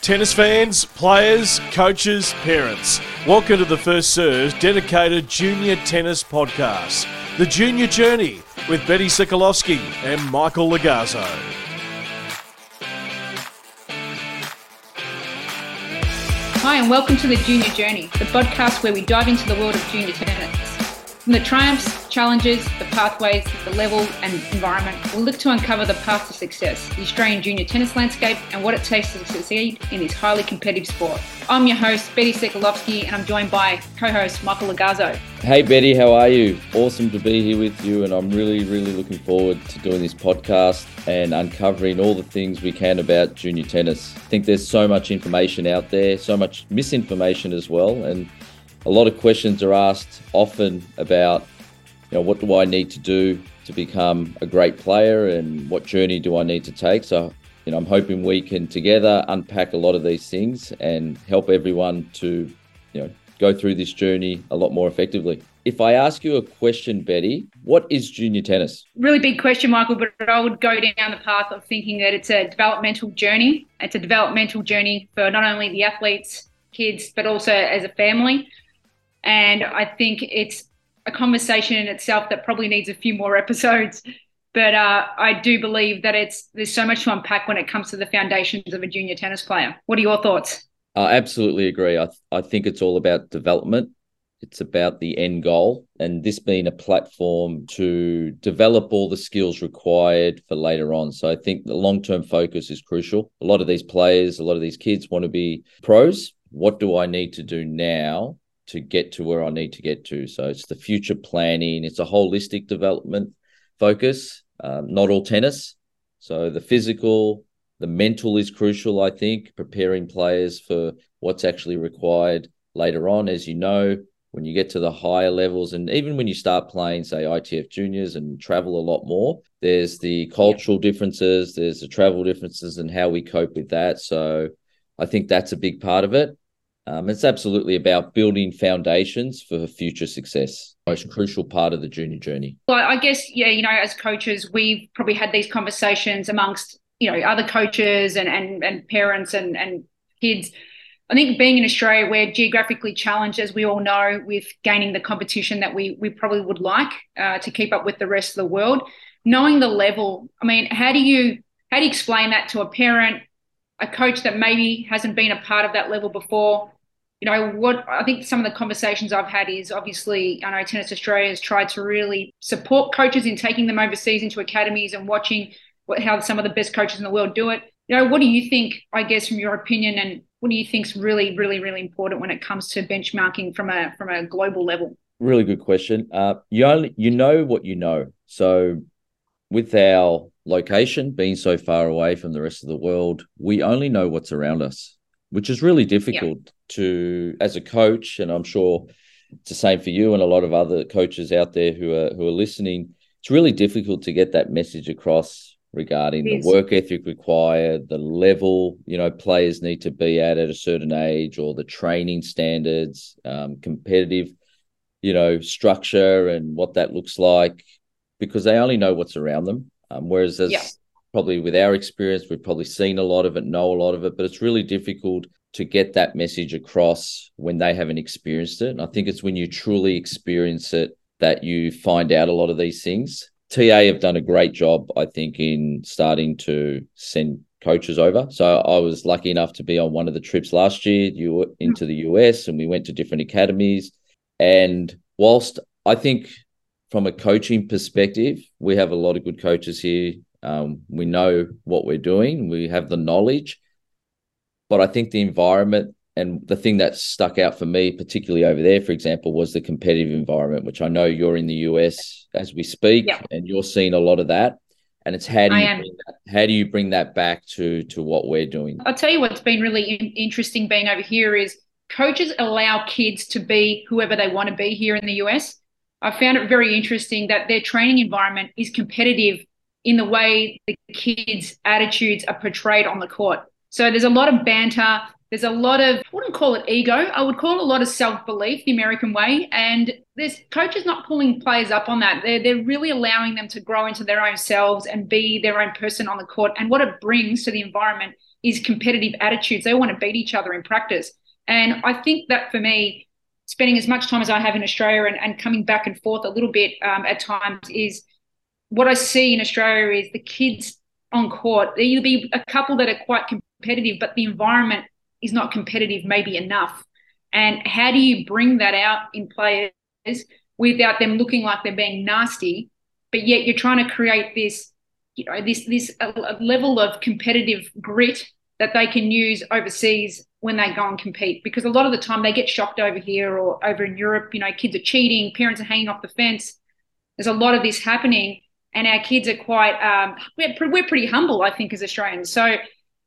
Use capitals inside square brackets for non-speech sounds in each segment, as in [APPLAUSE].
Tennis fans, players, coaches, parents, welcome to the First Serve's dedicated junior tennis podcast, The Junior Journey, with Beti Sekulovski and Michael Logarzo. Hi, and welcome to the Junior Journey, the podcast where we dive into the world of junior tennis. From the triumphs, challenges, the pathways, the level and environment, we'll look to uncover the path to success, the Australian junior tennis landscape, and what it takes to succeed in this highly competitive sport. I'm your host, Beti Sekulovski, and I'm joined by co-host Michael Logarzo. Hey Beti, how are you? Awesome to be here with you, and I'm really, really looking forward to doing this podcast and uncovering all the things we can about junior tennis. I think there's so much information out there, so much misinformation as well, and a lot of questions are asked often about, you know, what do I need to do to become a great player and what journey do I need to take? So, you know, I'm hoping we can together unpack a lot of these things and help everyone to, you know, go through this journey a lot more effectively. If I ask you a question, Beti, what is junior tennis? Really big question, Michael, but I would go down the path of thinking that it's a developmental journey. It's a developmental journey for not only the athletes, kids, but also as a family. And I think it's a conversation in itself that probably needs a few more episodes. But uh, I do believe that it's there's so much to unpack when it comes to the foundations of a junior tennis player. What are your thoughts? I absolutely agree. I, th- I think it's all about development. It's about the end goal, and this being a platform to develop all the skills required for later on. So I think the long term focus is crucial. A lot of these players, a lot of these kids want to be pros. What do I need to do now to get to where I need to get to. So it's the future planning. It's a holistic development focus, um, not all tennis. So the physical, the mental is crucial, I think, preparing players for what's actually required later on. As you know, when you get to the higher levels, and even when you start playing, say, ITF juniors and travel a lot more, there's the cultural differences, there's the travel differences, and how we cope with that. So I think that's a big part of it. Um, it's absolutely about building foundations for future success. Most crucial part of the junior journey. Well, I guess yeah, you know, as coaches, we've probably had these conversations amongst you know other coaches and and and parents and and kids. I think being in Australia, we're geographically challenged, as we all know, with gaining the competition that we we probably would like uh, to keep up with the rest of the world. Knowing the level, I mean, how do you how do you explain that to a parent, a coach that maybe hasn't been a part of that level before? You know what I think some of the conversations I've had is obviously I know Tennis Australia has tried to really support coaches in taking them overseas into academies and watching what, how some of the best coaches in the world do it. You know, what do you think? I guess from your opinion, and what do you think is really, really, really important when it comes to benchmarking from a from a global level? Really good question. Uh, you only you know what you know. So with our location being so far away from the rest of the world, we only know what's around us which is really difficult yeah. to as a coach and i'm sure it's the same for you and a lot of other coaches out there who are who are listening it's really difficult to get that message across regarding the work ethic required the level you know players need to be at at a certain age or the training standards um, competitive you know structure and what that looks like because they only know what's around them. Um, whereas as yeah probably with our experience, we've probably seen a lot of it, know a lot of it, but it's really difficult to get that message across when they haven't experienced it. And I think it's when you truly experience it that you find out a lot of these things. TA have done a great job, I think, in starting to send coaches over. So I was lucky enough to be on one of the trips last year you into the US and we went to different academies. And whilst I think from a coaching perspective, we have a lot of good coaches here um, we know what we're doing. We have the knowledge, but I think the environment and the thing that stuck out for me, particularly over there, for example, was the competitive environment, which I know you're in the US as we speak, yeah. and you're seeing a lot of that. And it's how do you bring that, how do you bring that back to to what we're doing? I'll tell you what's been really in- interesting being over here is coaches allow kids to be whoever they want to be here in the US. I found it very interesting that their training environment is competitive in the way the kids' attitudes are portrayed on the court. So there's a lot of banter. There's a lot of, I wouldn't call it ego. I would call a lot of self belief, the American way. And there's coaches not pulling players up on that. They're, they're really allowing them to grow into their own selves and be their own person on the court. And what it brings to the environment is competitive attitudes. They want to beat each other in practice. And I think that for me, spending as much time as I have in Australia and, and coming back and forth a little bit um, at times is what I see in Australia is the kids on court. There'll be a couple that are quite competitive, but the environment is not competitive, maybe enough. And how do you bring that out in players without them looking like they're being nasty, but yet you're trying to create this, you know, this this level of competitive grit that they can use overseas when they go and compete because a lot of the time they get shocked over here or over in Europe. You know, kids are cheating, parents are hanging off the fence. There's a lot of this happening, and our kids are quite um, we're, we're pretty humble, I think, as Australians. So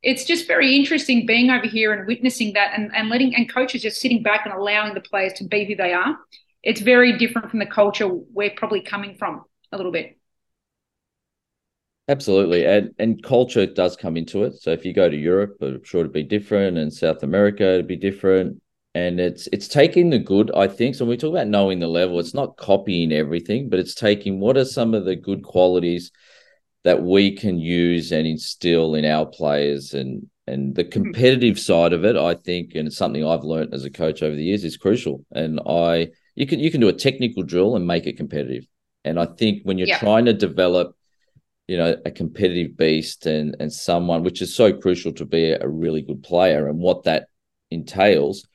it's just very interesting being over here and witnessing that, and, and letting and coaches just sitting back and allowing the players to be who they are. It's very different from the culture we're probably coming from a little bit. Absolutely, and and culture does come into it. So if you go to Europe, I'm sure it'd be different, and South America it'd be different. And it's it's taking the good, I think. So when we talk about knowing the level, it's not copying everything, but it's taking what are some of the good qualities that we can use and instill in our players, and and the hmm. competitive side of it, I think, and it's something I've learned as a coach over the years, is crucial. And I you can you can do a technical drill and make it competitive. And I think when you're yeah. trying to develop you know a competitive beast and and someone which is so crucial to be a really good player and what that entails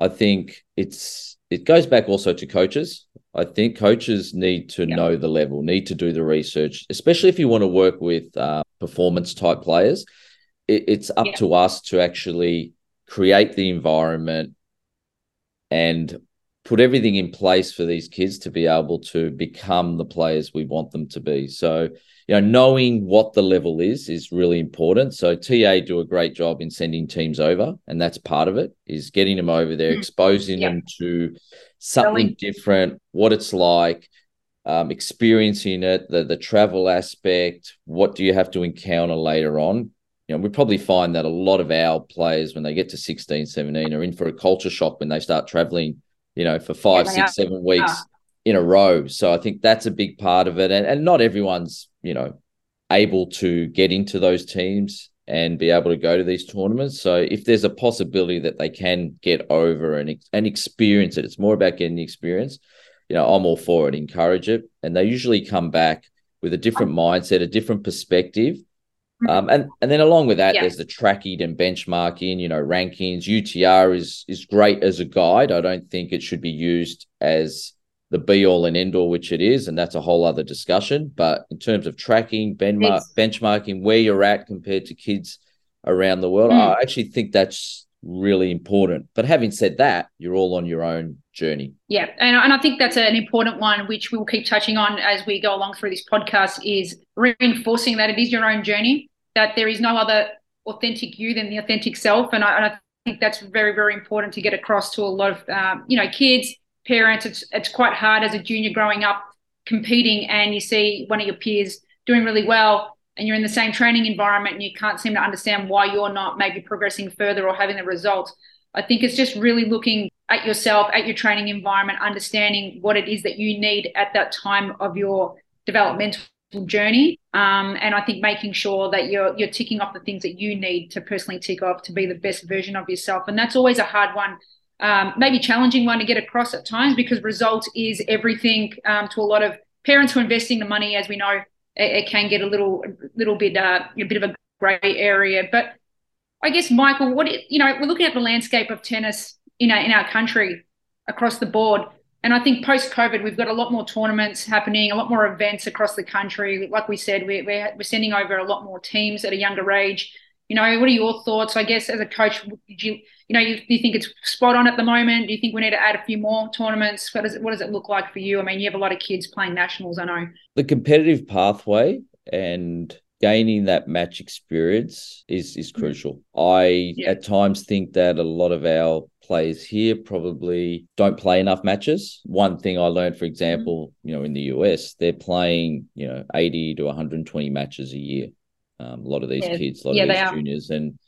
i think it's it goes back also to coaches i think coaches need to yeah. know the level need to do the research especially if you want to work with uh, performance type players it, it's up yeah. to us to actually create the environment and put everything in place for these kids to be able to become the players we want them to be so you know, knowing what the level is is really important. So TA do a great job in sending teams over, and that's part of it is getting them over there, mm-hmm. exposing yeah. them to something different, what it's like, um, experiencing it, the the travel aspect. What do you have to encounter later on? You know, we probably find that a lot of our players, when they get to 16, 17, are in for a culture shock when they start traveling, you know, for five, yeah, six, are. seven weeks. Yeah in a row. So I think that's a big part of it. And, and not everyone's, you know, able to get into those teams and be able to go to these tournaments. So if there's a possibility that they can get over and, and experience it, it's more about getting the experience. You know, I'm all for it, encourage it. And they usually come back with a different mindset, a different perspective. Mm-hmm. Um, and and then along with that, yeah. there's the tracking and benchmarking, you know, rankings. UTR is is great as a guide. I don't think it should be used as the be all and end all, which it is, and that's a whole other discussion. But in terms of tracking, benchmark, benchmarking where you're at compared to kids around the world, mm. I actually think that's really important. But having said that, you're all on your own journey. Yeah, and, and I think that's an important one, which we'll keep touching on as we go along through this podcast, is reinforcing that it is your own journey, that there is no other authentic you than the authentic self, and I, and I think that's very, very important to get across to a lot of um, you know kids parents, it's it's quite hard as a junior growing up competing and you see one of your peers doing really well and you're in the same training environment and you can't seem to understand why you're not maybe progressing further or having the results. I think it's just really looking at yourself, at your training environment, understanding what it is that you need at that time of your developmental journey. Um, and I think making sure that you're you're ticking off the things that you need to personally tick off to be the best version of yourself. And that's always a hard one um, maybe challenging one to get across at times because result is everything um, to a lot of parents who are investing the money. As we know, it, it can get a little, little bit, uh, a bit of a grey area. But I guess, Michael, what you know, we're looking at the landscape of tennis in our in our country across the board. And I think post COVID, we've got a lot more tournaments happening, a lot more events across the country. Like we said, we're, we're, we're sending over a lot more teams at a younger age. You know, what are your thoughts? I guess as a coach, did you, you know, you, do you think it's spot on at the moment? Do you think we need to add a few more tournaments? What does it, what does it look like for you? I mean, you have a lot of kids playing nationals. I know the competitive pathway and gaining that match experience is is mm-hmm. crucial. I yeah. at times think that a lot of our players here probably don't play enough matches. One thing I learned, for example, mm-hmm. you know, in the US, they're playing, you know, 80 to 120 matches a year. Um, a lot of these yeah. kids, a lot yeah, of these juniors, and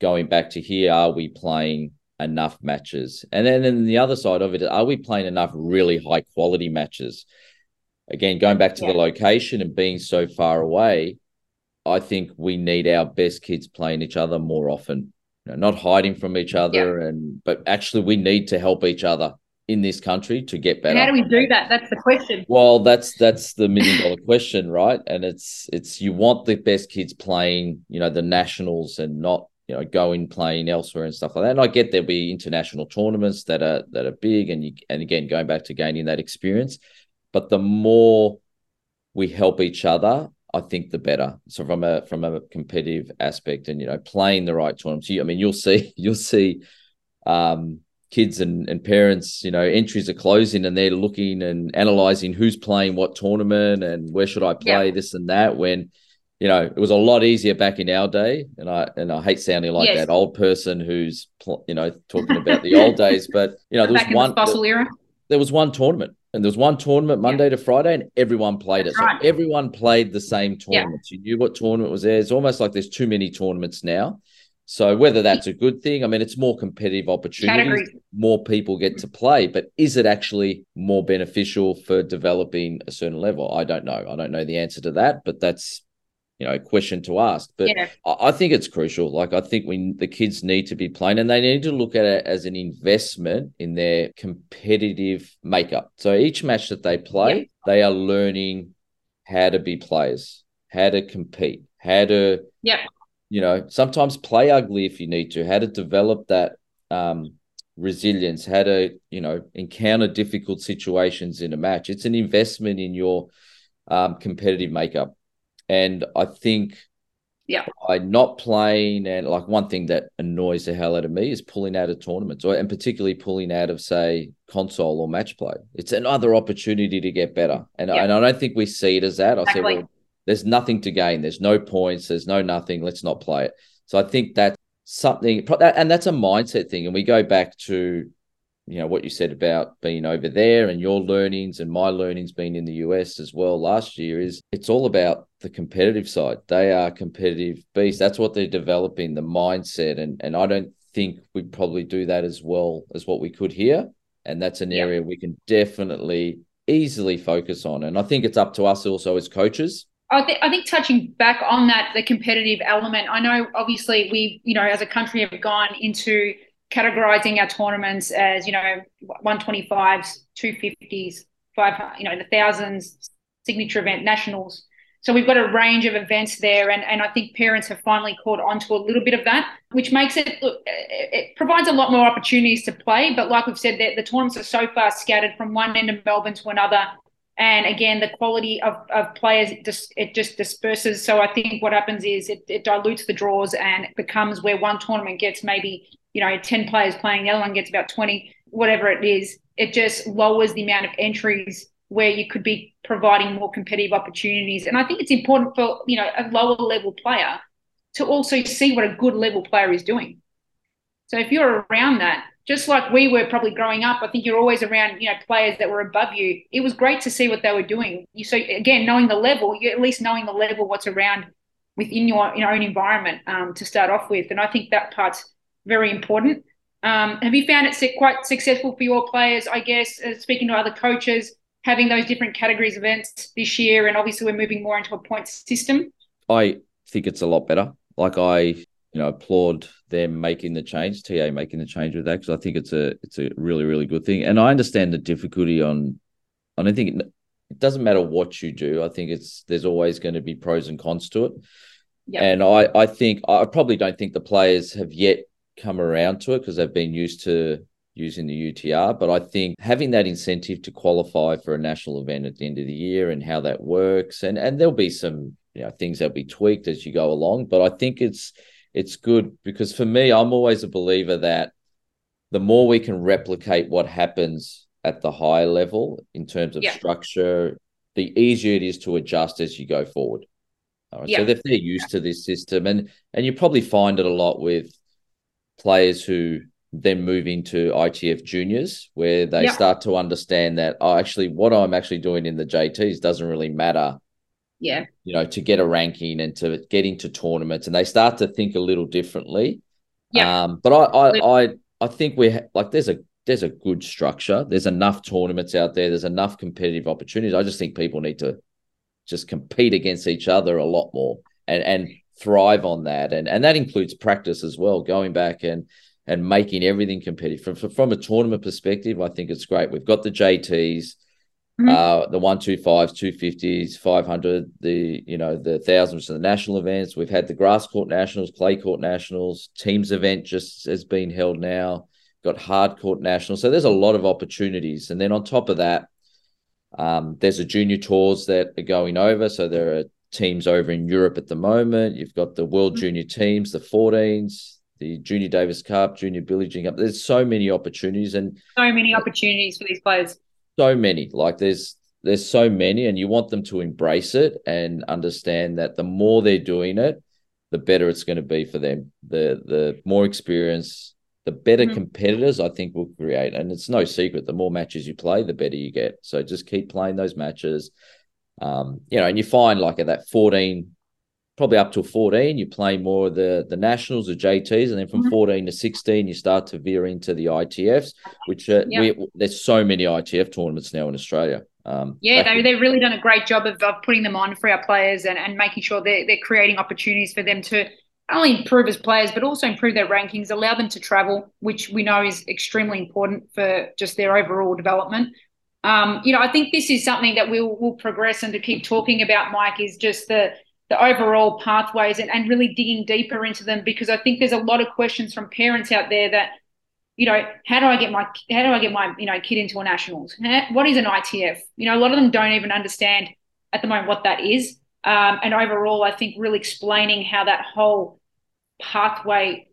going back to here, are we playing enough matches? And then, then the other side of it, are we playing enough really high quality matches? Again, going back to yeah. the location and being so far away, I think we need our best kids playing each other more often. You know, not hiding from each other, and but actually we need to help each other in this country to get better. How do we do that? That's the question. Well, that's that's the million dollar question, right? And it's it's you want the best kids playing, you know, the nationals and not you know going playing elsewhere and stuff like that. And I get there'll be international tournaments that are that are big, and you and again going back to gaining that experience. But the more we help each other, I think the better. So from a from a competitive aspect, and you know, playing the right tournaments. I mean, you'll see [LAUGHS] you'll see um, kids and, and parents, you know, entries are closing and they're looking and analyzing who's playing what tournament and where should I play yeah. this and that. When you know, it was a lot easier back in our day, and I and I hate sounding like yes. that old person who's you know talking [LAUGHS] about the old days, but you know, there was one the fossil era. There was one tournament, and there was one tournament Monday yeah. to Friday, and everyone played That's it. Right. So everyone played the same tournaments. Yeah. You knew what tournament was there. It's almost like there's too many tournaments now. So whether that's a [LAUGHS] good thing, I mean, it's more competitive opportunities, more people get to play, but is it actually more beneficial for developing a certain level? I don't know. I don't know the answer to that, but that's you know a question to ask. But yeah. I, think it's crucial. Like I think we the kids need to be playing, and they need to look at it as an investment in their competitive makeup. So each match that they play, yeah. they are learning how to be players, how to compete, how to yeah you know, sometimes play ugly if you need to, how to develop that um, resilience, how to, you know, encounter difficult situations in a match. It's an investment in your um, competitive makeup. And I think yeah. by not playing and like one thing that annoys the hell out of me is pulling out of tournaments or and particularly pulling out of say console or match play. It's another opportunity to get better. And, yeah. and I don't think we see it as that. I exactly. say, well, there's nothing to gain. There's no points. There's no nothing. Let's not play it. So I think that's something, and that's a mindset thing. And we go back to, you know, what you said about being over there and your learnings and my learnings being in the US as well last year is it's all about the competitive side. They are competitive beasts. That's what they're developing, the mindset. And and I don't think we probably do that as well as what we could here. And that's an area we can definitely easily focus on. And I think it's up to us also as coaches I, th- I think touching back on that, the competitive element. I know, obviously, we, you know, as a country, have gone into categorizing our tournaments as, you know, 125s, 250s, five, you know, the thousands, signature event, nationals. So we've got a range of events there, and, and I think parents have finally caught on to a little bit of that, which makes it it provides a lot more opportunities to play. But like we've said, the, the tournaments are so far scattered from one end of Melbourne to another and again the quality of, of players just it just disperses. So i think what happens is it, it dilutes the draws and it becomes where one tournament gets maybe you know 10 players playing the other one gets about 20 whatever it is. It just lowers the amount of entries where you could be providing more competitive opportunities. And i think it's important for you know a lower level player to also see what a good level player is doing. So if you're around that just like we were probably growing up, I think you're always around, you know, players that were above you. It was great to see what they were doing. You so again, knowing the level, you at least knowing the level, what's around within your, your own environment um, to start off with, and I think that part's very important. Um, have you found it quite successful for your players? I guess uh, speaking to other coaches, having those different categories events this year, and obviously we're moving more into a point system. I think it's a lot better. Like I you know, applaud them making the change, TA making the change with that because I think it's a it's a really really good thing. And I understand the difficulty on. I don't think it, it doesn't matter what you do. I think it's there's always going to be pros and cons to it. Yep. And I I think I probably don't think the players have yet come around to it because they've been used to using the UTR. But I think having that incentive to qualify for a national event at the end of the year and how that works, and and there'll be some you know things that'll be tweaked as you go along. But I think it's it's good because for me, I'm always a believer that the more we can replicate what happens at the higher level in terms of yeah. structure, the easier it is to adjust as you go forward. All right. Yeah. So if they're used to this system, and and you probably find it a lot with players who then move into ITF juniors, where they yeah. start to understand that oh, actually, what I'm actually doing in the JTs doesn't really matter yeah. You know to get a ranking and to get into tournaments and they start to think a little differently. Yeah. Um but i i i, I think we ha- like there's a there's a good structure. There's enough tournaments out there. There's enough competitive opportunities. I just think people need to just compete against each other a lot more and and thrive on that, and and that includes practice as well, going back and and making everything competitive. From from a tournament perspective. I think it's great. We've got the JTs. Mm-hmm. Uh, the one two fives, two fifties, five hundred, the you know the thousands of the national events. We've had the grass court nationals, clay court nationals, teams event just has been held now. Got hard court nationals, so there's a lot of opportunities. And then on top of that, um, there's a junior tours that are going over. So there are teams over in Europe at the moment. You've got the World mm-hmm. Junior teams, the 14s, the Junior Davis Cup, Junior Billie Jean Cup. There's so many opportunities and so many opportunities for these players so many. Like there's there's so many, and you want them to embrace it and understand that the more they're doing it, the better it's going to be for them. The the more experience, the better mm-hmm. competitors I think will create. And it's no secret, the more matches you play, the better you get. So just keep playing those matches. Um, you know, and you find like at that 14 probably up to 14 you play more of the the nationals the jts and then from mm-hmm. 14 to 16 you start to veer into the itfs which uh, yep. we, there's so many itf tournaments now in australia um, yeah they, they've really done a great job of, of putting them on for our players and, and making sure they're, they're creating opportunities for them to not only improve as players but also improve their rankings allow them to travel which we know is extremely important for just their overall development um, you know i think this is something that we'll, we'll progress and to keep talking about mike is just the the overall pathways and, and really digging deeper into them because I think there's a lot of questions from parents out there that, you know, how do I get my how do I get my you know kid into a nationals? What is an ITF? You know, a lot of them don't even understand at the moment what that is. Um, and overall, I think really explaining how that whole pathway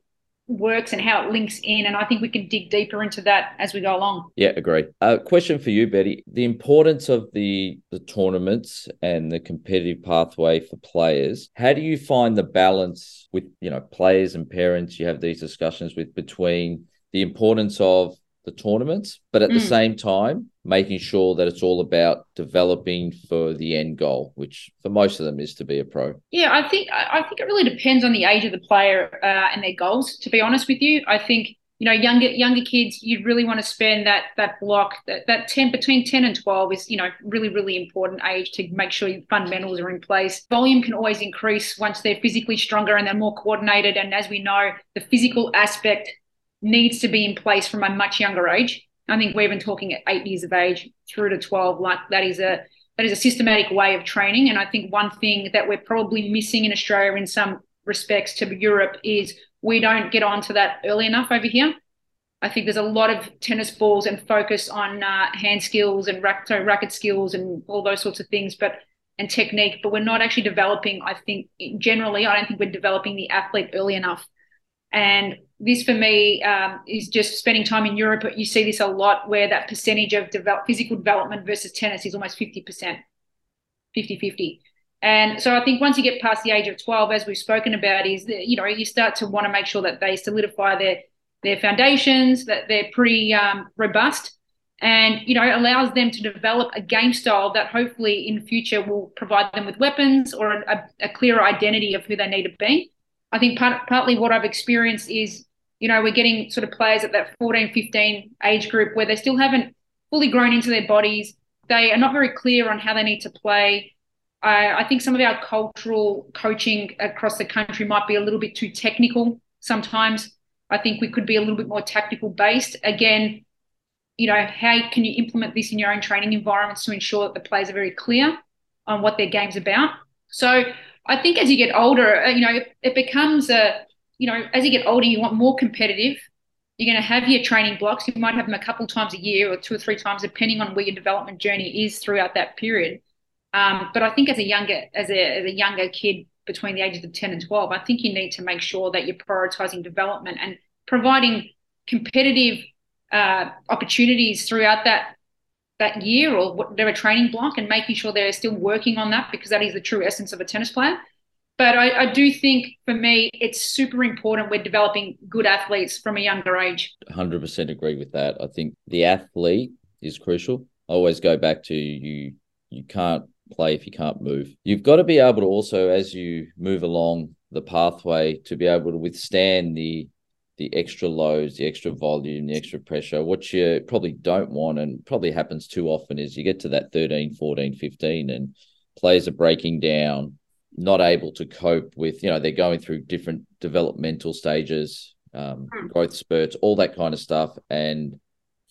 works and how it links in. And I think we can dig deeper into that as we go along. Yeah, agree. Uh, question for you, Beti. The importance of the the tournaments and the competitive pathway for players. How do you find the balance with, you know, players and parents you have these discussions with between the importance of the tournaments, but at mm. the same time, making sure that it's all about developing for the end goal, which for most of them is to be a pro. Yeah, I think I think it really depends on the age of the player uh, and their goals. To be honest with you, I think you know younger younger kids, you really want to spend that that block that that ten between ten and twelve is you know really really important age to make sure your fundamentals are in place. Volume can always increase once they're physically stronger and they're more coordinated. And as we know, the physical aspect needs to be in place from a much younger age. I think we're even talking at eight years of age through to 12. Like that is a that is a systematic way of training. And I think one thing that we're probably missing in Australia in some respects to Europe is we don't get onto that early enough over here. I think there's a lot of tennis balls and focus on uh, hand skills and rack, sorry, racket skills and all those sorts of things, but and technique. But we're not actually developing. I think generally, I don't think we're developing the athlete early enough. And this for me um, is just spending time in Europe. You see this a lot where that percentage of develop, physical development versus tennis is almost 50%, 50 50. And so I think once you get past the age of 12, as we've spoken about, is that, you know, you start to want to make sure that they solidify their their foundations, that they're pretty um, robust, and you know allows them to develop a game style that hopefully in future will provide them with weapons or a, a clearer identity of who they need to be. I think part, partly what I've experienced is, you know, we're getting sort of players at that 14, 15 age group where they still haven't fully grown into their bodies. They are not very clear on how they need to play. I, I think some of our cultural coaching across the country might be a little bit too technical sometimes. I think we could be a little bit more tactical based. Again, you know, how can you implement this in your own training environments to ensure that the players are very clear on what their game's about? So I think as you get older, uh, you know, it, becomes a, you know, as you get older, you want more competitive. You're going to have your training blocks. You might have them a couple times a year or two or three times, depending on where your development journey is throughout that period. Um, but I think as a younger, as a, as a younger kid between the ages of 10 and 12, I think you need to make sure that you're prioritizing development and providing competitive uh, opportunities throughout that that year or whatever training block and making sure they're still working on that because that is the true essence of a tennis player. But I, I, do think for me, it's super important we're developing good athletes from a younger age. 100% agree with that. I think the athlete is crucial. I always go back to you, you can't play if you can't move. You've got to be able to also, as you move along the pathway, to be able to withstand the the extra loads, the extra volume, the extra pressure. What you probably don't want and probably happens too often is you get to that 13, 14, 15 and players are breaking down not able to cope with, you know, they're going through different developmental stages, um, mm. growth spurts, all that kind of stuff. And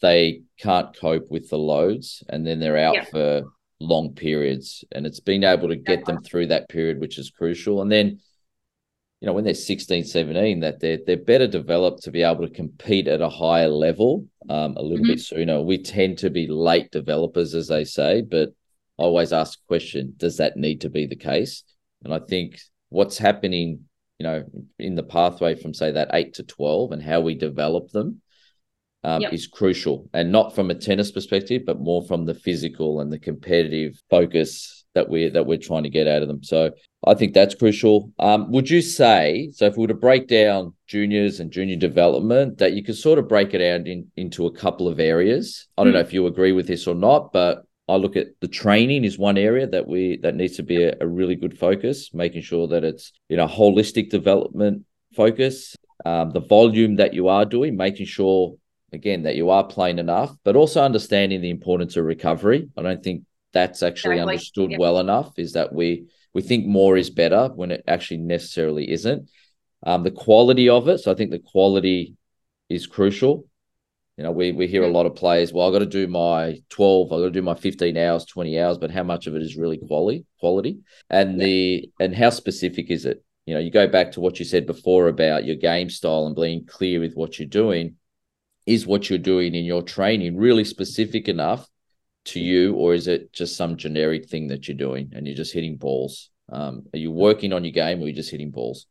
they can't cope with the loads and then they're out for long periods. And it's being able to get them through that period, which is crucial. And then, you know, when they're 16, 17, that they're, they're better developed to be able to compete at a higher level um, a little mm-hmm. bit sooner. We tend to be late developers, as they say, but I always ask the question, does that need to be the case? And I think what's happening, you know, in the pathway from say that eight to 12 and how we develop them um, yep. is crucial. And not from a tennis perspective, but more from the physical and the competitive focus that we're that we're trying to get out of them. So I think that's crucial. Um, would you say so? If we were to break down juniors and junior development, that you could sort of break it out in, into a couple of areas. I don't mm. know if you agree with this or not, but I look at the training is one area that we that needs to be a, a really good focus, making sure that it's you know holistic development focus, um, the volume that you are doing, making sure again that you are playing enough, but also understanding the importance of recovery. I don't think that's actually exactly. understood yep. well enough. Is that we we think more is better when it actually necessarily isn't. Um, the quality of it, so I think the quality is crucial. You know, we we hear a lot of players, well, I've got to do my 12, I've got to do my 15 hours, 20 hours, but how much of it is really quality quality? And yeah. the and how specific is it? You know, you go back to what you said before about your game style and being clear with what you're doing. Is what you're doing in your training really specific enough to you, or is it just some generic thing that you're doing and you're just hitting balls? Um, are you working on your game or you're you just hitting balls?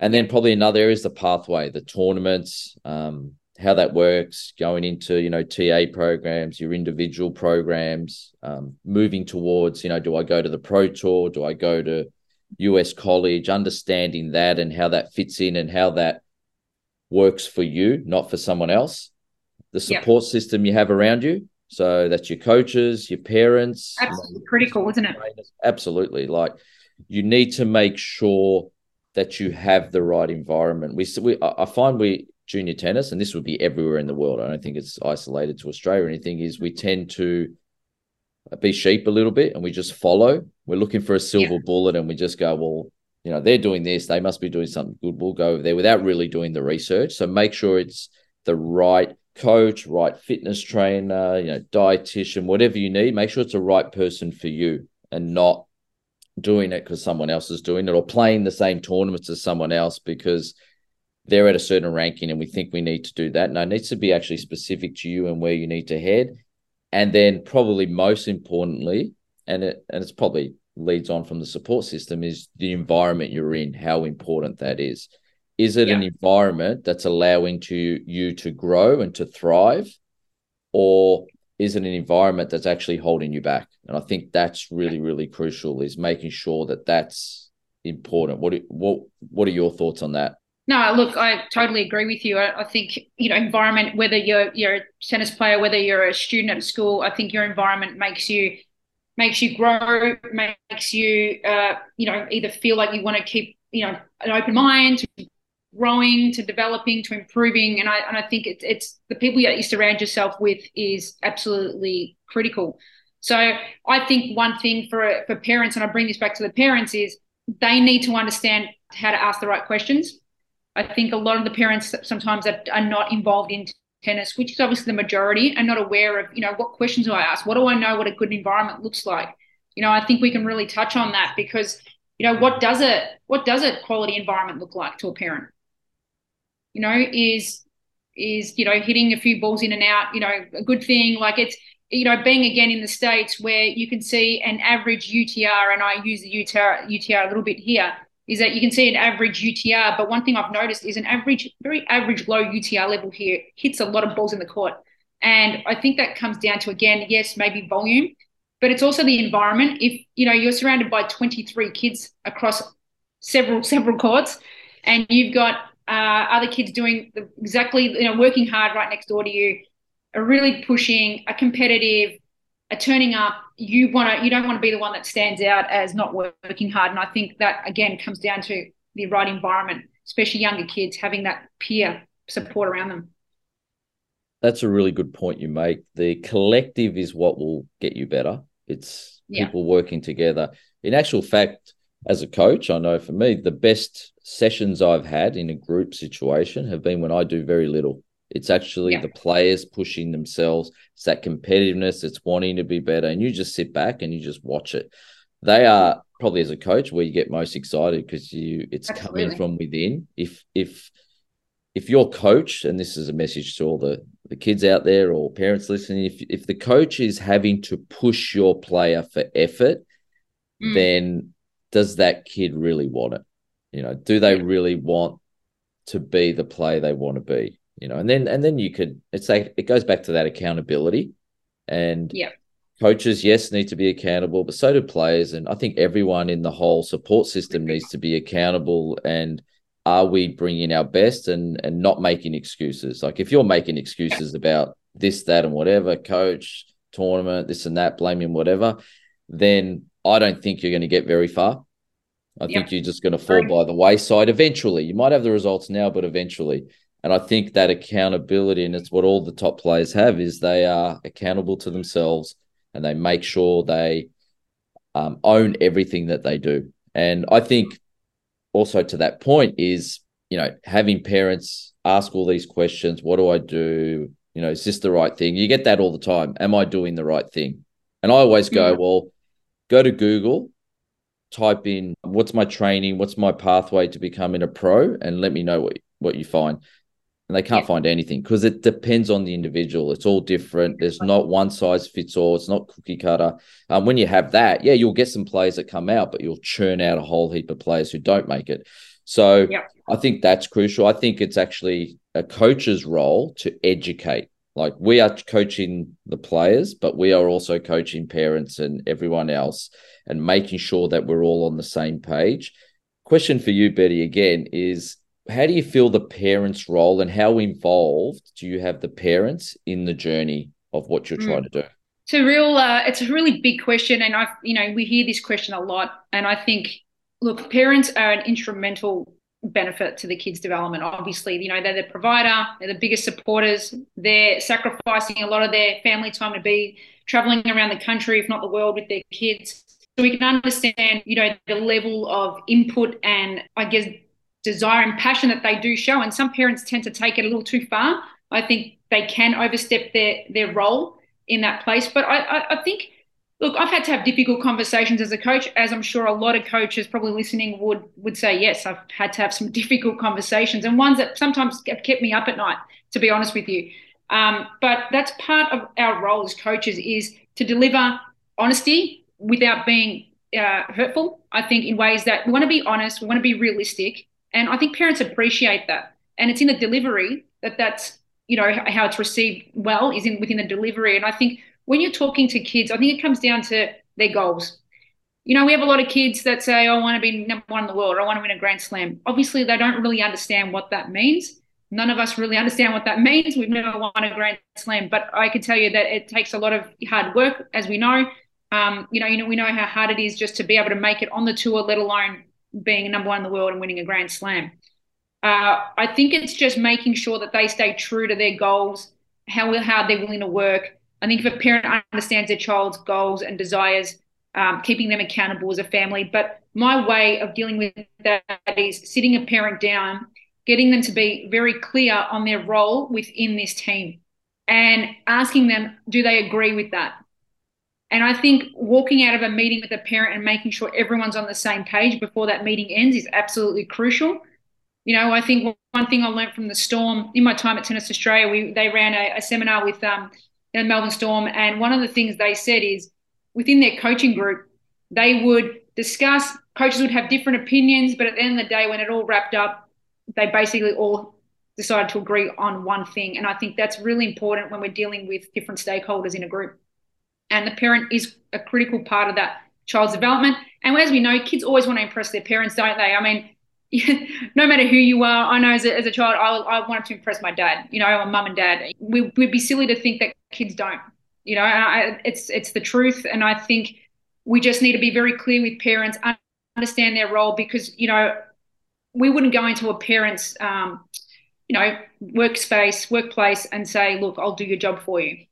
And then probably another area is the pathway, the tournaments, um, how that works, going into you know TA programs, your individual programs, um, moving towards you know do I go to the pro tour, do I go to US college, understanding that and how that fits in and how that works for you, not for someone else. The support yep. system you have around you, so that's your coaches, your parents. Absolutely critical, isn't it? Absolutely, like you need to make sure that you have the right environment. We, we I find we junior tennis, and this would be everywhere in the world. I don't think it's isolated to Australia or anything. Is we tend to uh, be sheep a little bit, and we just follow. We're looking for a silver yeah. bullet, and we just go, well, you know, they're doing this, they must be doing something good. We'll go over there without really doing the research. So make sure it's the right coach, right fitness trainer, you know, dietitian, whatever you need. Make sure it's the right person for you, and not doing it because someone else is doing it or playing the same tournaments as someone else because they're at a certain ranking and we think we need to do that. No, it needs to be actually specific to you and where you need to head. And then probably most importantly, and it and it's probably leads on from the support system is the environment you're in, how important that is. Is it yeah. an environment that's allowing to you to grow and to thrive? Or is it an environment that's actually holding you back? And I think that's really, really crucial is making sure that that's important. What what what are your thoughts on that? No, look, I totally agree with you. I, I, think you know environment. Whether you're you're a tennis player, whether you're a student at school, I think your environment makes you makes you grow, makes you uh, you know either feel like you want to keep you know an open mind growing, to developing, to improving. And I and I think it's it's the people that you surround yourself with is absolutely critical. So I think one thing for for parents, and I bring this back to the parents, is they need to understand how to ask the right questions I think a lot of the parents sometimes are, are not involved in tennis, which is obviously the majority, and not aware of, you know, what questions do I ask? What do I know what a good environment looks like? You know, I think we can really touch on that because, you know, what does it what does a quality environment look like to a parent? You know, is is, you know, hitting a few balls in and out, you know, a good thing. Like it's you know, being again in the States where you can see an average UTR, and I use the UTR, UTR a little bit here, is that you can see an average UTR, but one thing I've noticed is an average, very average low UTR level here hits a lot of balls in the court. And I think that comes down to, again, yes, maybe volume, but it's also the environment. If, you know, you're surrounded by 23 kids across several, [LAUGHS] several courts, and you've got uh, other kids doing exactly, you know, working hard right next door to you, are really pushing, a competitive, are turning up, you want to you don't want to be the one that stands out as not working hard. And I think that again comes down to the right environment, especially younger kids having that peer support around them. That's a really good point you make. The collective is what will get you better. It's yeah. people working together. In actual fact, as a coach, I know for me, the best sessions I've had in a group situation have been when I do very little. It's actually yeah. the players pushing themselves. It's that competitiveness. It's wanting to be better. And you just sit back and you just watch it. They are probably as a coach where you get most excited because you it's Absolutely. coming from within. If if if your coach, and this is a message to all the, the kids out there or parents listening, if if the coach is having to push your player for effort, mm. then does that kid really want it? You know, do they really want to be the player they want to be? You know, and then and then you could it's like it goes back to that accountability. And yeah, coaches, yes, need to be accountable, but so do players. And I think everyone in the whole support system needs to be accountable and are we bringing our best and and not making excuses like if you're making excuses about this that and whatever coach tournament this and that blaming whatever then i don't think you're going to get very far. I think you're just going to fall by the wayside eventually. You might have the results now but eventually. And i think that accountability and it's what all the top players have is they are accountable to themselves and they make sure they um, own everything that they do. And i think also to that point is you know having parents ask all these questions what do i do? You know is this the right thing? You get that all the time. Am i doing the right thing? And i always go yeah. well go to google type in what's my training what's my pathway to becoming a pro and let me know what what you find and they can't yeah. find anything because it depends on the individual. It's all different. There's not one size fits all. It's not cookie cutter. Um, when you have that, yeah, you'll get some players that come out, but you'll churn out a whole heap of players who don't make it. So yeah. I think that's crucial. I think it's actually a coach's role to educate. Like we are coaching the players, but we are also coaching parents and everyone else and making sure that we're all on the same page. Question for you, Beti, again is how do you feel the parents' role and how involved do you have the parents in the journey of what you're mm. trying to do? It's a real, uh, it's a really big question, and I, you know, we hear this question a lot, and I think, look, parents are an instrumental benefit to the kids' development. Obviously, you know, they're the provider, they're the biggest supporters, they're sacrificing a lot of their family time to be traveling around the country, if not the world, with their kids. So we can understand, you know, the level of input and I guess desire and passion that they do show. And some parents tend to take it a little too far. I think they can overstep their their role in that place. But I, I, I think, look, I've had to have difficult conversations as a coach, as I'm sure a lot of coaches probably listening would would say. Yes, I've had to have some [LAUGHS] difficult conversations and ones that sometimes have kept me up at night. To be honest with you, um, but that's part of our role as coaches is to deliver honesty without being uh, hurtful. I think in ways that we want to be honest, we want to be realistic, and I think parents appreciate that. And it's in the delivery that that's, you know, how it's received well is in within the delivery. And I think when you're talking to kids, I think it comes down to their goals. You know, we have a lot of kids that say, I want to be number one in the world, I want to win a Grand Slam. Obviously, they don't really understand what that means. None of us really understand what that [LAUGHS] means. We've never won a Grand Slam, but I can tell you that it takes a lot of hard work, as we know. Um, you know, you know, we know how hard it is just to be able to make it on the tour, let alone being number one in the world and winning a Grand Slam. Uh, I think it's just making sure that they stay true to their goals, how hard they're willing to work. I think if a parent understands their child's goals and desires, um, keeping them accountable as a family. But my way of dealing with that is sitting a parent down, getting them to be very clear on their role within this team and asking them, do they agree with that? And I think walking out of a meeting with a parent and making sure everyone's on the same page before that meeting ends is absolutely crucial. You know, I think one thing I learned from the Storm in my time at Tennis Australia, we they ran a, a seminar with um, the Melbourne Storm, and one of the things they said is within their coaching group, they would discuss. Coaches would have different opinions, but at the end of the day, when it all wrapped up, they basically all decided to agree on one thing. And I think that's really important when we're dealing with different stakeholders in a group and the parent is a critical part of that child's development. And as we know, kids always want to impress their parents, don't they? I mean, [LAUGHS] no matter who you are, I know as a, as a child, I, I wanted to impress my dad, you know, my mum and dad. We, would be silly to think that kids don't, you know, I, it's, it's the truth. And I think we just need to be very clear with parents, understand their role because, you know, we wouldn't go into a parent's, um, you know, workspace, workplace and say, look, I'll do your job for you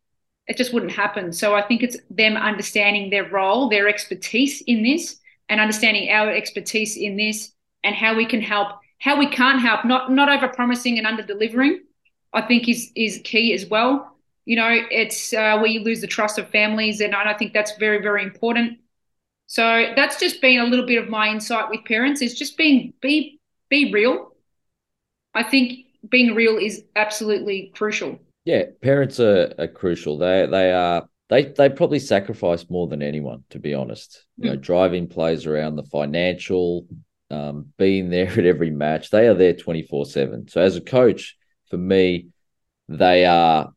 it just wouldn't happen. So I think it's them understanding their role, their expertise in this, and understanding our expertise in this and how we can help, how we can't help, not not over promising and under delivering, I think is is key as well. You know, it's uh, where you lose the trust of families, and I think that's very very important. So that's just been a little bit of my insight with parents is just being be be real. I think being real is absolutely crucial. Yeah, parents are, are crucial. They they are they they probably sacrifice more than anyone, to be honest. You know, hmm. driving plays around the financial, um, being there [LAUGHS] at every match. They are there twenty four seven. So as a coach, for me, they are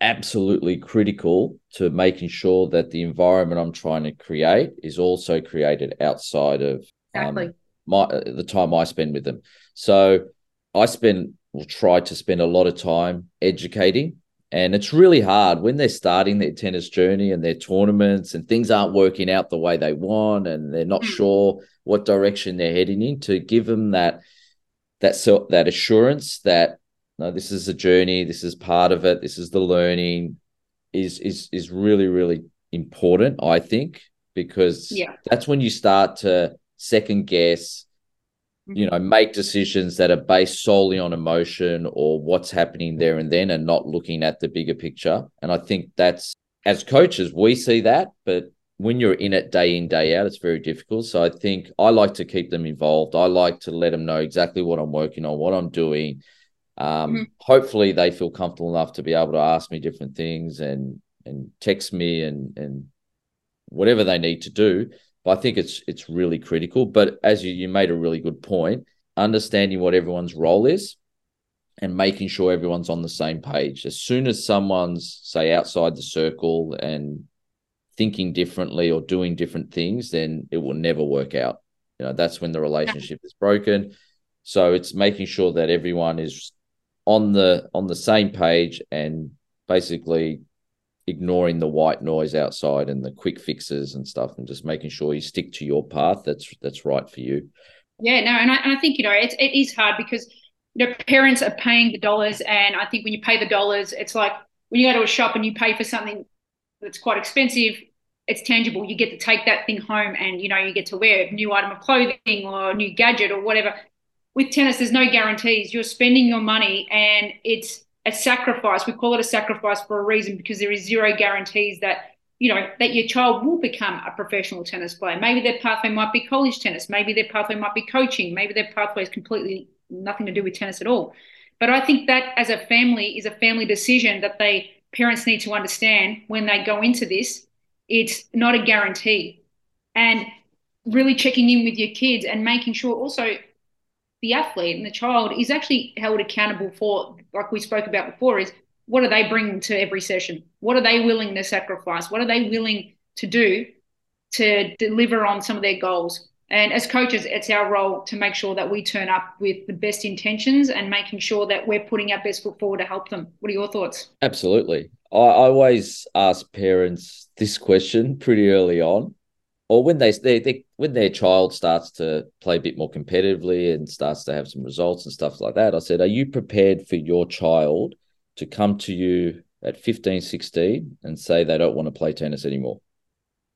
absolutely critical to making sure that the environment I'm trying to create is also created outside of um, exactly. um, my the time I spend with them. So I spend will try to spend a lot of time educating. And it's really hard when they're starting their tennis journey and their tournaments and things aren't working out the way they want and they're not mm. sure what direction they're heading in to give them that that so that assurance that no, this is a journey, this is part of it, this is the learning is is is really, really important, I think, because yeah. that's when you start to second guess you know make decisions that are based solely on emotion or what's happening there and then and not looking at the bigger picture. And i think that's as coaches we see that but when you're in it day in day out it's very difficult. So i think i like to keep them involved. I like to let them know exactly what i'm working on what i'm doing. Um, mm-hmm. hopefully they feel comfortable enough to be able to ask me different things and and text me and and whatever they need to do but I think it's it's really critical. But as you, you made a really good point, understanding what everyone's role is and making sure everyone's on the same page. As soon as someone's say outside the circle and thinking differently or doing different things, then it will never work out. You know, that's when the relationship is broken. So it's making sure that everyone is on the on the same page and basically ignoring the white noise outside and the quick fixes and stuff and just making sure you stick to your path that's that's right for you. Yeah no and i, and I think you know it's, it is hard because you know parents are paying the dollars and i think when you pay the dollars it's like when you go to a shop and you pay for something that's quite expensive it's tangible. You get to take that thing home and you know you get to wear a new item of clothing or a new gadget or whatever. With tennis there's no guarantees. You're spending your money and it's a sacrifice. We call it a sacrifice for a reason because there is zero guarantees that you know that your child will become a professional tennis player. Maybe their pathway might be college tennis. Maybe their pathway might be coaching. Maybe their pathway is completely nothing to do with tennis at all. But I think that as a family is a family decision that they parents need to understand when they go into this. It's not a guarantee, and really checking in with your kids and making sure also the athlete and the child is actually held accountable for, like we spoke about before, is what are they bringing to every session? What are they willing to sacrifice? What are they willing to do to deliver on some of their goals? And as coaches, it's our role to make sure that we turn up with the best intentions and making sure that we're putting our best foot forward to help them. What are your thoughts? Absolutely. I always ask parents this question pretty early on or when they, they, they when their child starts to play a bit more competitively and starts to have some results and stuff like that, I said, are you prepared for your child to come to you at 15, 16 and say they don't want to play tennis anymore?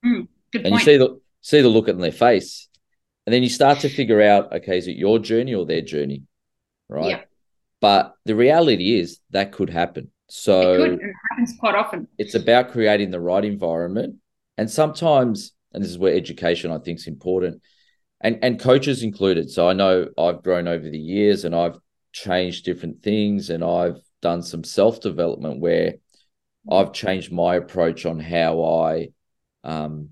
Mm, and point. you see the see the look on their face. And then you start to figure out, okay, is it your journey or their journey? Right. Yeah. But the reality is that could happen. So it, could. it happens quite often. It's about creating the right environment. And sometimes and this is where education I think is important, and and coaches included. So I know I've grown over the years, and I've changed different things, and I've done some self development where I've changed my approach on how I um,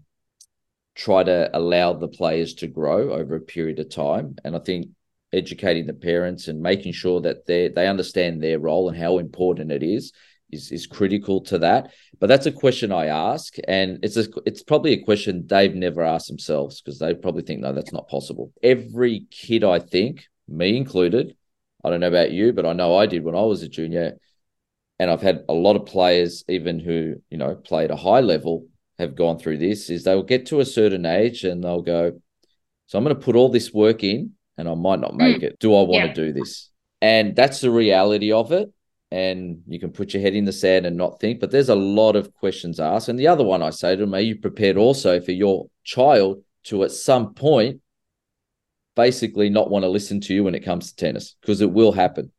try to allow the players to grow over a period of time, and I think educating the parents and making sure that they they understand their role and how important it is is is critical to that. But that's a question I ask, and it's a it's probably a question they've never asked themselves because they probably think no, that's not possible. Every kid, I think, me included, I don't know about you, but I know I did when I was a junior, and I've had a lot of players, even who you know played a high level, have gone through this. Is they'll get to a certain age and they'll go, so I'm going to put all this work in, and I might not make mm. it. Do I want yeah. to do this? And that's the reality of it and you can put your head in the sand and not think. But there's a lot of questions asked. And the other one I say to them, are you prepared also for your child to at some point basically not want to listen to you when it comes to tennis because it will happen.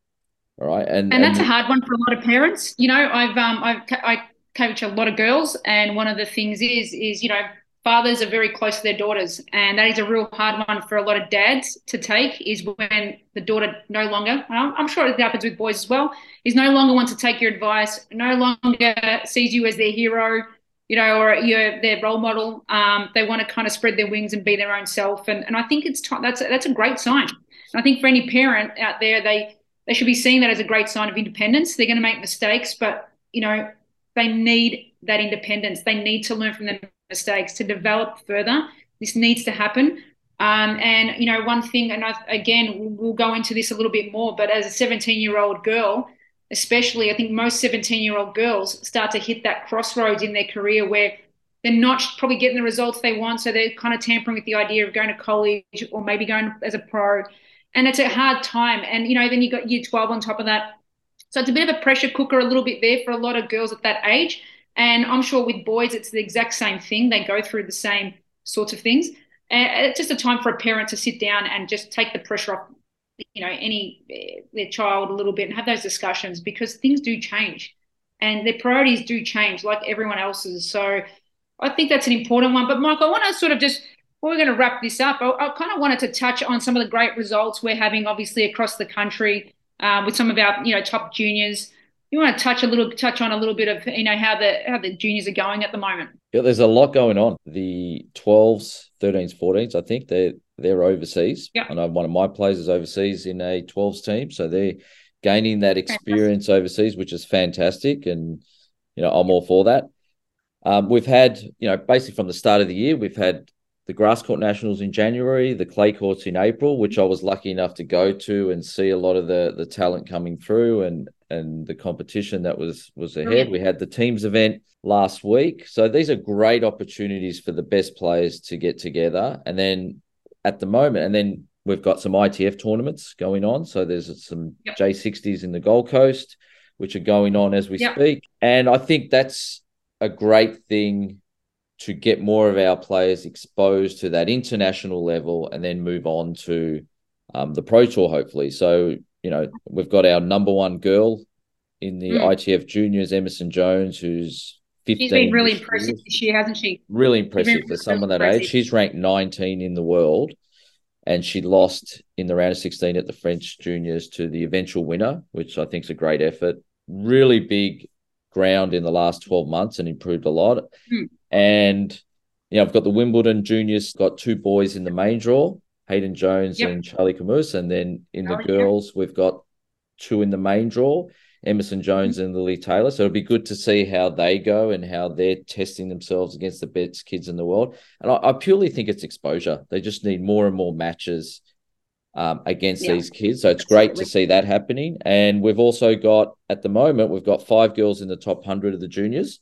All right. And, and that's and, a hard one for a lot of parents. You know, I've, um, I've, I coach a lot of girls. And one of the things is, is, you know, fathers are very close to their daughters. And that is a real hard one for a lot of dads to take is when the daughter no longer, I'm sure it happens with boys as well, is no longer wants to take your advice, no longer sees you as their hero, you know, or you're their role model. Um, they want to kind of spread their wings and be their own self. And, and I think it's t- that's, a, that's a great sign. And I think for any parent out there, they, they should be seeing that as a great sign of independence. They're going to make mistakes, but, you know, they need that independence. They need to learn from their mistakes to develop further. This needs to happen. Um, and, you know, one thing, and I, again, we'll go into this a little bit more, but as a 17 year old girl, especially, I think most 17 year old girls start to hit that crossroads in their career where they're not probably getting the results they want. So they're kind of tampering with the idea of going to college or maybe going as a pro. And it's a hard time. And, you know, then you got year 12 on top of that. So it's a bit of a pressure cooker a little bit there for a lot of girls at that age. And I'm sure with boys, it's the exact same thing. They go through the same sorts of things. And it's just a time for a parent to sit down and just take the pressure off you know any their child a little bit and have those discussions because things do change and their priorities do change like everyone else's so i think that's an important one but mike i want to sort of just we're going to wrap this up I, I, kind of wanted to touch on some of the great results we're having obviously across the country um, with some of our you know top juniors you want to touch a little touch on a little bit of you know how the how the juniors are going at the moment yeah there's a lot going on the 12s 13s 14s i think they're they're overseas. Yeah. I know one of my players is overseas in a 12s team. So they're gaining that experience fantastic. overseas, which is fantastic. And, you know, I'm all for that. Um, we've had, you know, basically from the start of the year, we've had the grass court nationals in January, the clay courts in April, which I was lucky enough to go to and see a lot of the the talent coming through and and the competition that was was ahead. We had the teams event last week, so these are great opportunities for the best players to get together. And then at the moment. And then we've got some ITF tournaments going on. So there's some yep. J60s in the Gold Coast, which are going on as we yep. speak. And I think that's a great thing to get more of our players exposed to that international level and then move on to um, the Pro Tour, hopefully. So, you know, we've got our number one girl in the mm. ITF juniors, Emerson Jones, who's 15. She's been really impressive this year, hasn't she? Really impressive for someone that age. She's ranked 19 in the world, and she lost in the round of 16 at the French juniors to the eventual winner, which I think is a great effort. Really big ground in the last 12 months and improved a lot. Hmm. And you know, I've got the Wimbledon juniors, got two boys in the main draw, Hayden Jones yep. and Charlie Camus. And then in the oh, girls, we've got two in the main draw. Emerson Jones and Lily Taylor. So it'll be good to see how they go and how they're testing themselves against the best kids in the world. And I, I purely think it's exposure. They just need more and more matches um, against yeah. these kids. So it's Absolutely. great to see that happening. And we've also got, at the moment, we've got five girls in the top 100 of the juniors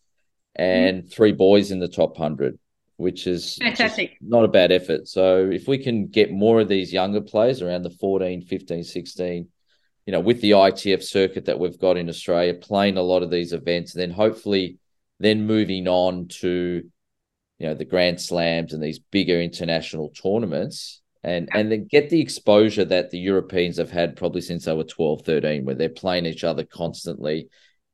and mm-hmm. three boys in the top 100 which is fantastic not a bad effort so if we can get more of these younger players around the 14 15 16 you know, with the ITF circuit that we've got in Australia, playing a lot of these events, and then hopefully then moving on to, you know, the Grand Slams and these bigger international tournaments and and then get the exposure that the Europeans have had probably since they were 12, 13, where they're playing each other constantly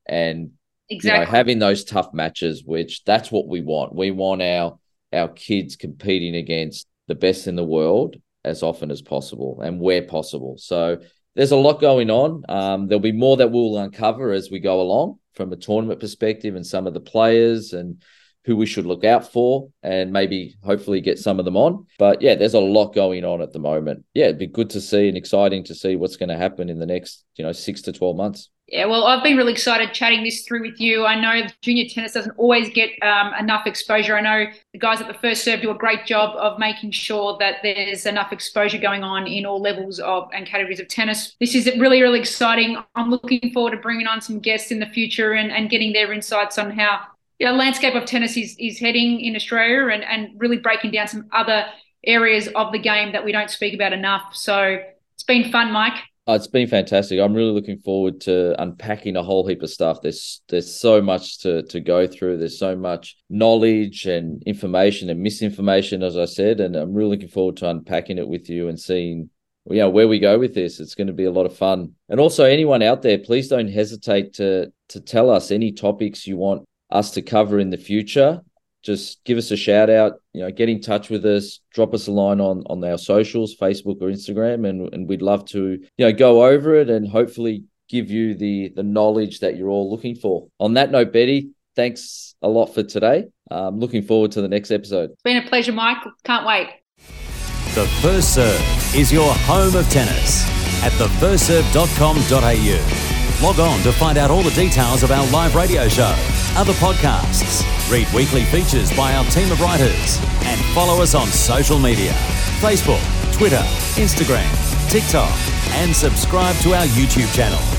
and exactly. you know, having those tough matches, which that's what we want. We want our our kids competing against the best in the world as often as possible and where possible. So there's a lot going on. Um, there'll be more that we'll uncover as we go along from a tournament perspective and some of the players and who we should look out for and maybe hopefully get some of them on. But yeah, there's a lot going on at the moment. Yeah, it'd be good to see and exciting to see what's going to happen in the next, you know, six to 12 months. Yeah, well, I've been really excited chatting this through with you. I know junior tennis doesn't always get um, enough exposure. I know the guys at the First Serve do a great job of making sure that there's enough exposure going on in all levels of and categories of tennis. This is really, really exciting. I'm looking forward to bringing on some guests in the future and, and getting their insights on how the you know, landscape of tennis is, is heading in Australia and, and really breaking down some other areas of the game that we don't speak about enough. So it's been fun, Mike. Oh, it's been fantastic. I'm really looking forward to unpacking a whole heap of stuff. There's there's so much to to go through. There's so much knowledge and information and misinformation, as I said, and I'm really looking forward to unpacking it with you and seeing you know where we go with this. It's going to be a lot of fun. And also, anyone out there, please don't hesitate to to tell us any topics you want us to cover in the future just give us a shout out, you know, get in touch with us, drop us a line on on our socials, Facebook or Instagram, and, and we'd love to, you know, go over it and hopefully give you the the knowledge that you're all looking for. On that note, Beti, thanks a lot for today. I'm looking forward to the next episode. It's been a pleasure, Mike. Can't wait. The First Serve is your home of tennis at thefirstserve.com.au. Log on to find out all the details of our live radio show, other podcasts, read weekly features by our team of writers, and follow us on social media Facebook, Twitter, Instagram, TikTok, and subscribe to our YouTube channel.